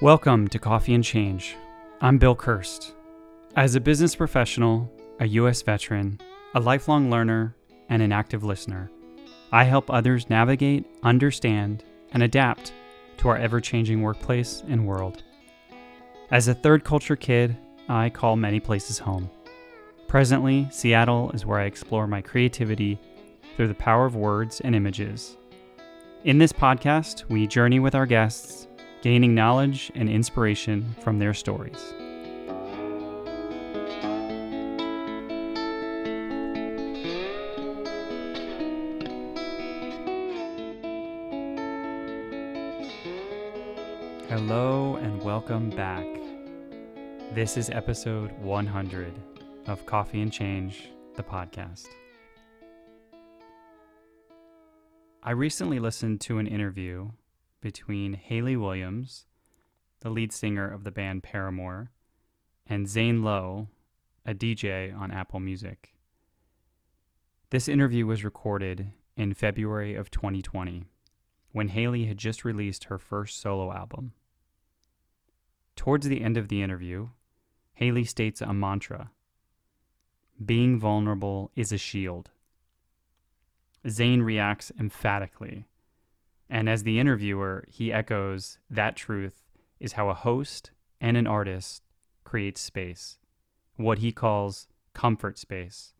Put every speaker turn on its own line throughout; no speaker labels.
Welcome to Coffee and Change. I'm Bill Kirst. As a business professional, a U.S. veteran, a lifelong learner, and an active listener, I help others navigate, understand, and adapt to our ever changing workplace and world. As a third culture kid, I call many places home. Presently, Seattle is where I explore my creativity through the power of words and images. In this podcast, we journey with our guests gaining knowledge and inspiration from their stories. Hello and welcome back. This is episode 100 of Coffee and Change, the podcast. I recently listened to an interview between Hayley Williams, the lead singer of the band Paramore, and Zane Lowe, a DJ on Apple Music. This interview was recorded in February of 2020 when Hayley had just released her first solo album. Towards the end of the interview, Hayley states a mantra Being vulnerable is a shield. Zane reacts emphatically and as the interviewer, he echoes that truth is how a host and an artist creates space, what he calls comfort space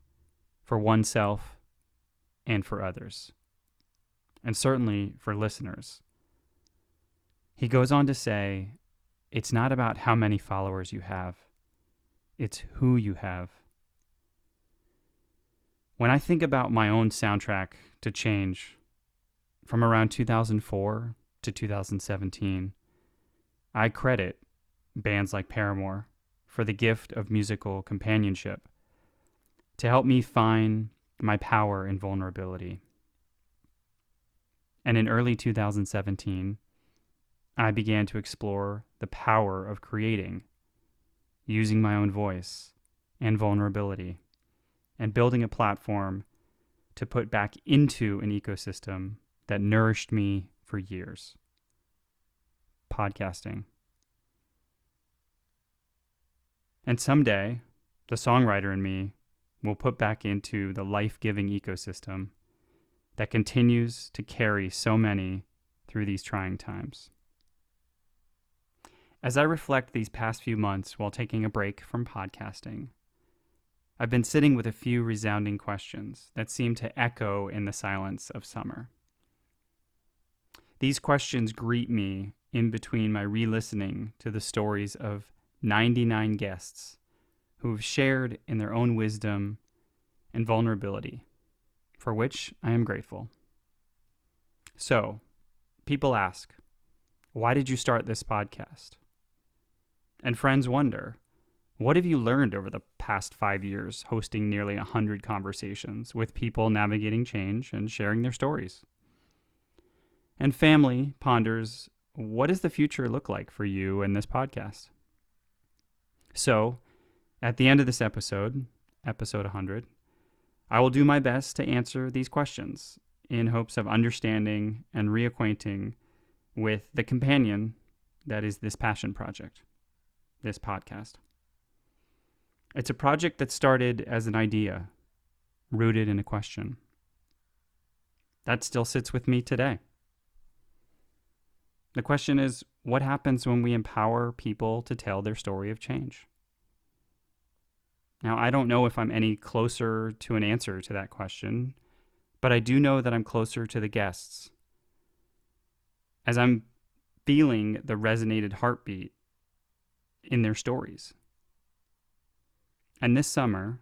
for oneself and for others, and certainly for listeners. He goes on to say, It's not about how many followers you have, it's who you have. When I think about my own soundtrack to change, from around 2004 to 2017, I credit bands like Paramore for the gift of musical companionship to help me find my power and vulnerability. And in early 2017, I began to explore the power of creating, using my own voice and vulnerability, and building a platform to put back into an ecosystem that nourished me for years podcasting. And someday, the songwriter in me will put back into the life giving ecosystem that continues to carry so many through these trying times. As I reflect these past few months while taking a break from podcasting, I've been sitting with a few resounding questions that seem to echo in the silence of summer. These questions greet me in between my re listening to the stories of 99 guests who have shared in their own wisdom and vulnerability, for which I am grateful. So, people ask, why did you start this podcast? And friends wonder, what have you learned over the past five years hosting nearly 100 conversations with people navigating change and sharing their stories? And family ponders what does the future look like for you and this podcast? So, at the end of this episode, episode 100, I will do my best to answer these questions in hopes of understanding and reacquainting with the companion that is this passion project, this podcast. It's a project that started as an idea, rooted in a question. That still sits with me today. The question is what happens when we empower people to tell their story of change? Now, I don't know if I'm any closer to an answer to that question, but I do know that I'm closer to the guests. As I'm feeling the resonated heartbeat in their stories. And this summer,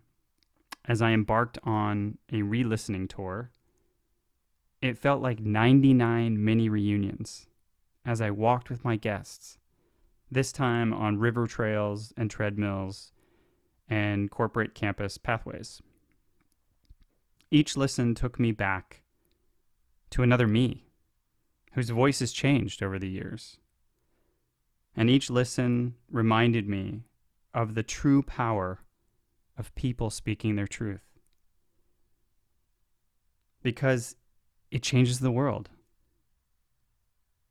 as I embarked on a re listening tour, it felt like 99 mini reunions as I walked with my guests, this time on river trails and treadmills and corporate campus pathways. Each listen took me back to another me, whose voice has changed over the years. And each listen reminded me of the true power of people speaking their truth. because it changes the world.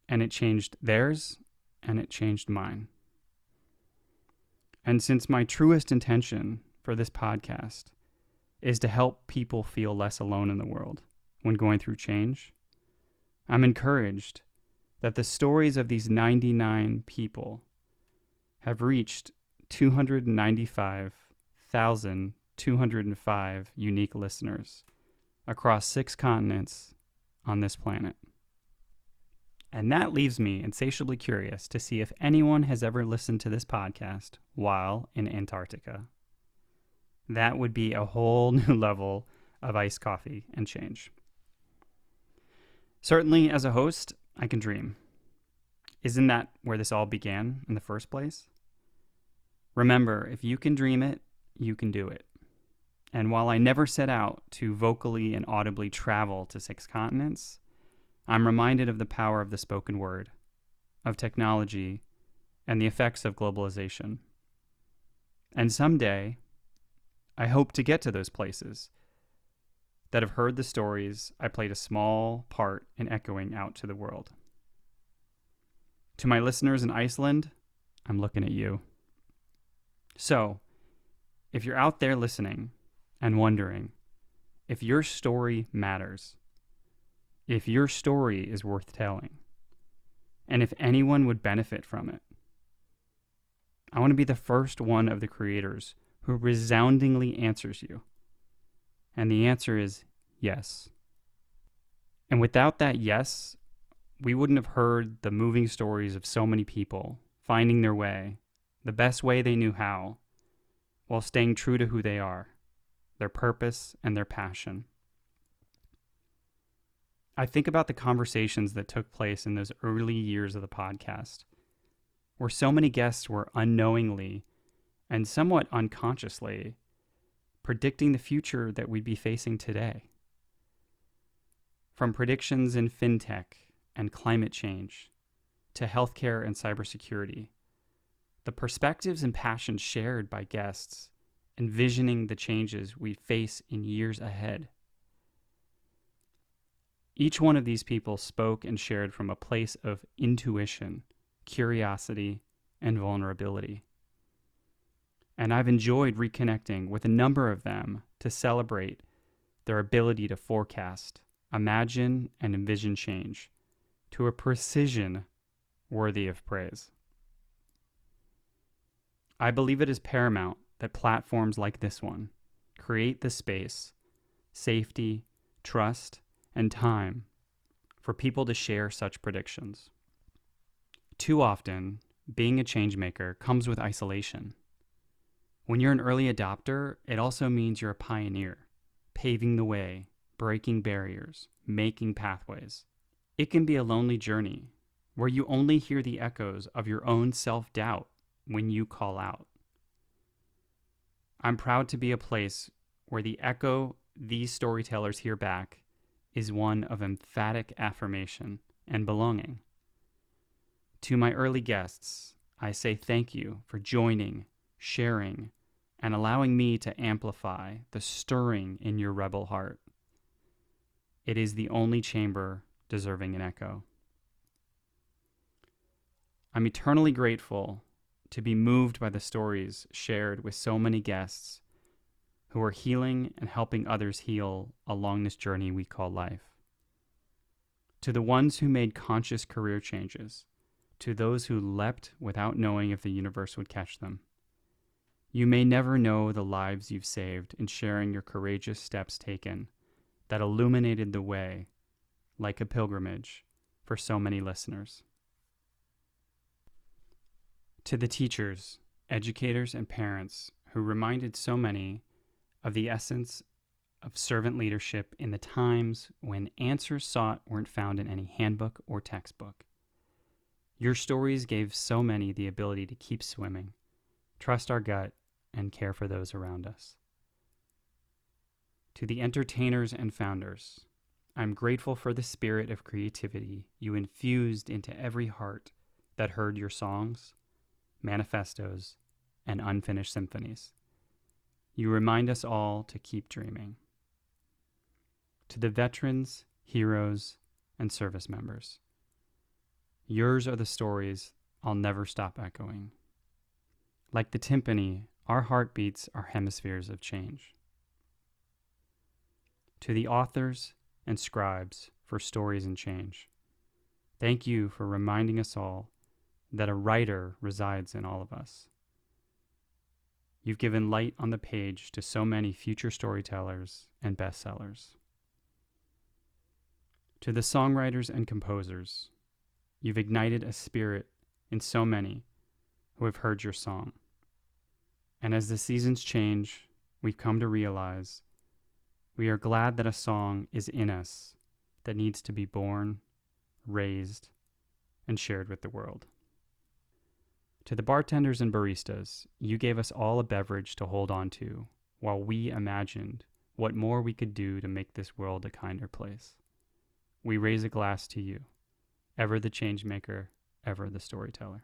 And it changed theirs and it changed mine. And since my truest intention for this podcast is to help people feel less alone in the world when going through change, I'm encouraged that the stories of these 99 people have reached 295,205 unique listeners across six continents on this planet. And that leaves me insatiably curious to see if anyone has ever listened to this podcast while in Antarctica. That would be a whole new level of iced coffee and change. Certainly, as a host, I can dream. Isn't that where this all began in the first place? Remember, if you can dream it, you can do it. And while I never set out to vocally and audibly travel to six continents, I'm reminded of the power of the spoken word, of technology, and the effects of globalization. And someday, I hope to get to those places that have heard the stories I played a small part in echoing out to the world. To my listeners in Iceland, I'm looking at you. So, if you're out there listening and wondering if your story matters, if your story is worth telling, and if anyone would benefit from it. I want to be the first one of the creators who resoundingly answers you. And the answer is yes. And without that yes, we wouldn't have heard the moving stories of so many people finding their way, the best way they knew how, while staying true to who they are, their purpose, and their passion. I think about the conversations that took place in those early years of the podcast, where so many guests were unknowingly and somewhat unconsciously predicting the future that we'd be facing today. From predictions in fintech and climate change to healthcare and cybersecurity, the perspectives and passions shared by guests envisioning the changes we face in years ahead each one of these people spoke and shared from a place of intuition, curiosity, and vulnerability. And I've enjoyed reconnecting with a number of them to celebrate their ability to forecast, imagine, and envision change to a precision worthy of praise. I believe it is paramount that platforms like this one create the space, safety, trust, and time for people to share such predictions. Too often, being a changemaker comes with isolation. When you're an early adopter, it also means you're a pioneer, paving the way, breaking barriers, making pathways. It can be a lonely journey where you only hear the echoes of your own self doubt when you call out. I'm proud to be a place where the echo these storytellers hear back is one of emphatic affirmation and belonging. To my early guests, I say thank you for joining, sharing, and allowing me to amplify the stirring in your rebel heart. It is the only chamber deserving an echo. I'm eternally grateful to be moved by the stories shared with so many guests who are healing and helping others heal along this journey we call life. To the ones who made conscious career changes, to those who leapt without knowing if the universe would catch them. You may never know the lives you've saved in sharing your courageous steps taken that illuminated the way, like a pilgrimage, for so many listeners. To the teachers, educators, and parents who reminded so many of the essence of servant leadership in the times when answers sought weren't found in any handbook or textbook. Your stories gave so many the ability to keep swimming, trust our gut, and care for those around us. To the entertainers and founders, I'm grateful for the spirit of creativity you infused into every heart that heard your songs, manifestos, and unfinished symphonies. You remind us all to keep dreaming. to the veterans, heroes, and service members. Yours are the stories I'll never stop echoing. Like the timpani, our heartbeats are hemispheres of change. To the authors and scribes for stories and change, thank you for reminding us all that a writer resides in all of us. You've given light on the page to so many future storytellers and bestsellers. To the songwriters and composers, you've ignited a spirit in so many who have heard your song. And as the seasons change, we've come to realize we are glad that a song is in us that needs to be born, raised, and shared with the world. To the bartenders and baristas, you gave us all a beverage to hold on to while we imagined what more we could do to make this world a kinder place. We raise a glass to you, ever the changemaker, ever the storyteller.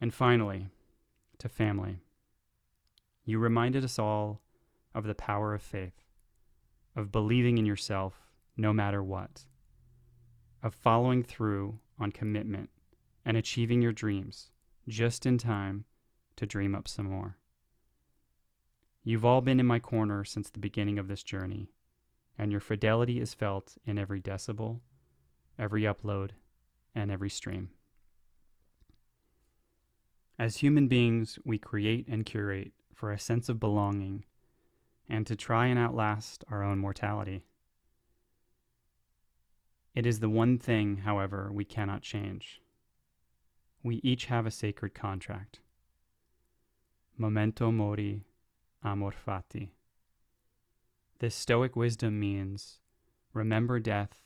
And finally, to family, you reminded us all of the power of faith, of believing in yourself no matter what, of following through on commitment and achieving your dreams just in time to dream up some more. You've all been in my corner since the beginning of this journey, and your fidelity is felt in every decibel, every upload, and every stream. As human beings, we create and curate for a sense of belonging and to try and outlast our own mortality. It is the one thing, however, we cannot change we each have a sacred contract. Memento mori, amor fati. This Stoic wisdom means remember death,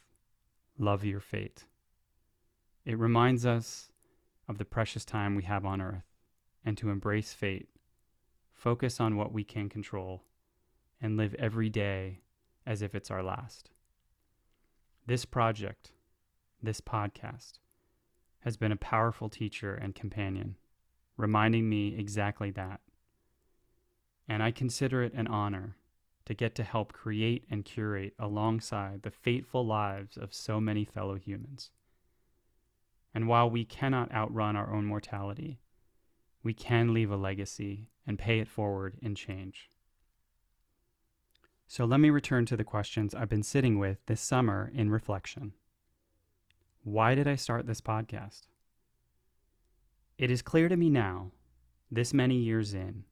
love your fate. It reminds us of the precious time we have on earth and to embrace fate, focus on what we can control, and live every day as if it's our last. This project, this podcast, has been a powerful teacher and companion, reminding me exactly that. And I consider it an honor to get to help create and curate alongside the fateful lives of so many fellow humans. And while we cannot outrun our own mortality, we can leave a legacy and pay it forward in change. So let me return to the questions I've been sitting with this summer in reflection. Why did I start this podcast? It is clear to me now, this many years in,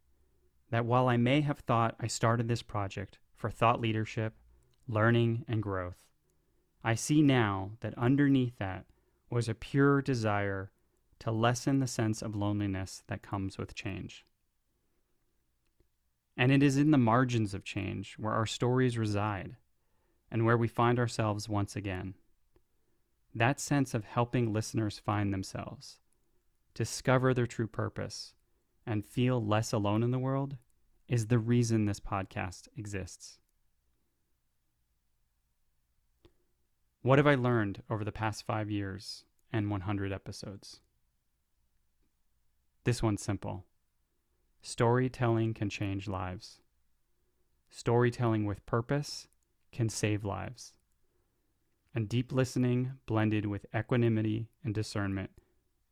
that while I may have thought I started this project for thought leadership, learning, and growth, I see now that underneath that was a pure desire to lessen the sense of loneliness that comes with change. And it is in the margins of change where our stories reside and where we find ourselves once again that sense of helping listeners find themselves, discover their true purpose, and feel less alone in the world is the reason this podcast exists. What have I learned over the past five years and 100 episodes? This one's simple storytelling can change lives. Storytelling with purpose can save lives and deep listening blended with equanimity and discernment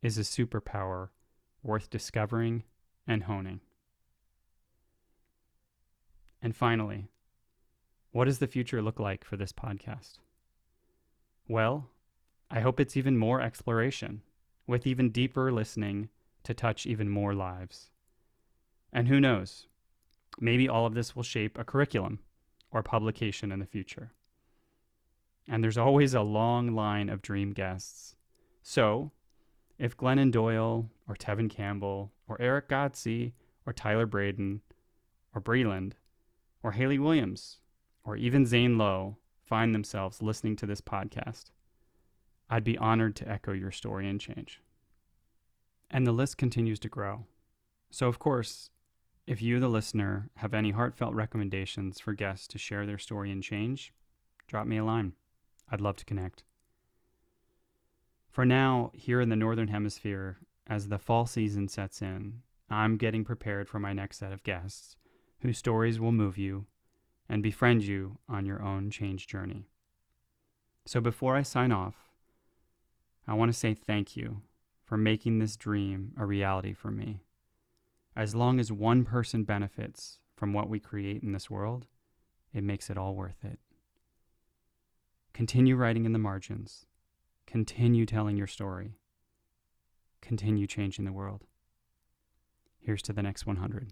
is a superpower worth discovering and honing. And finally, what does the future look like for this podcast? Well, I hope it's even more exploration, with even deeper listening to touch even more lives. And who knows, maybe all of this will shape a curriculum or publication in the future and there's always a long line of dream guests. So, if Glennon Doyle or Tevin Campbell or Eric Godsey or Tyler Braden or Breland or Hayley Williams or even Zane Lowe find themselves listening to this podcast, I'd be honored to echo your story and change. And the list continues to grow. So, of course, if you, the listener, have any heartfelt recommendations for guests to share their story and change, drop me a line. I'd love to connect. For now, here in the Northern Hemisphere, as the fall season sets in, I'm getting prepared for my next set of guests whose stories will move you and befriend you on your own change journey. So before I sign off, I want to say thank you for making this dream a reality for me. As long as one person benefits from what we create in this world, it makes it all worth it. Continue writing in the margins. Continue telling your story. Continue changing the world. Here's to the next 100.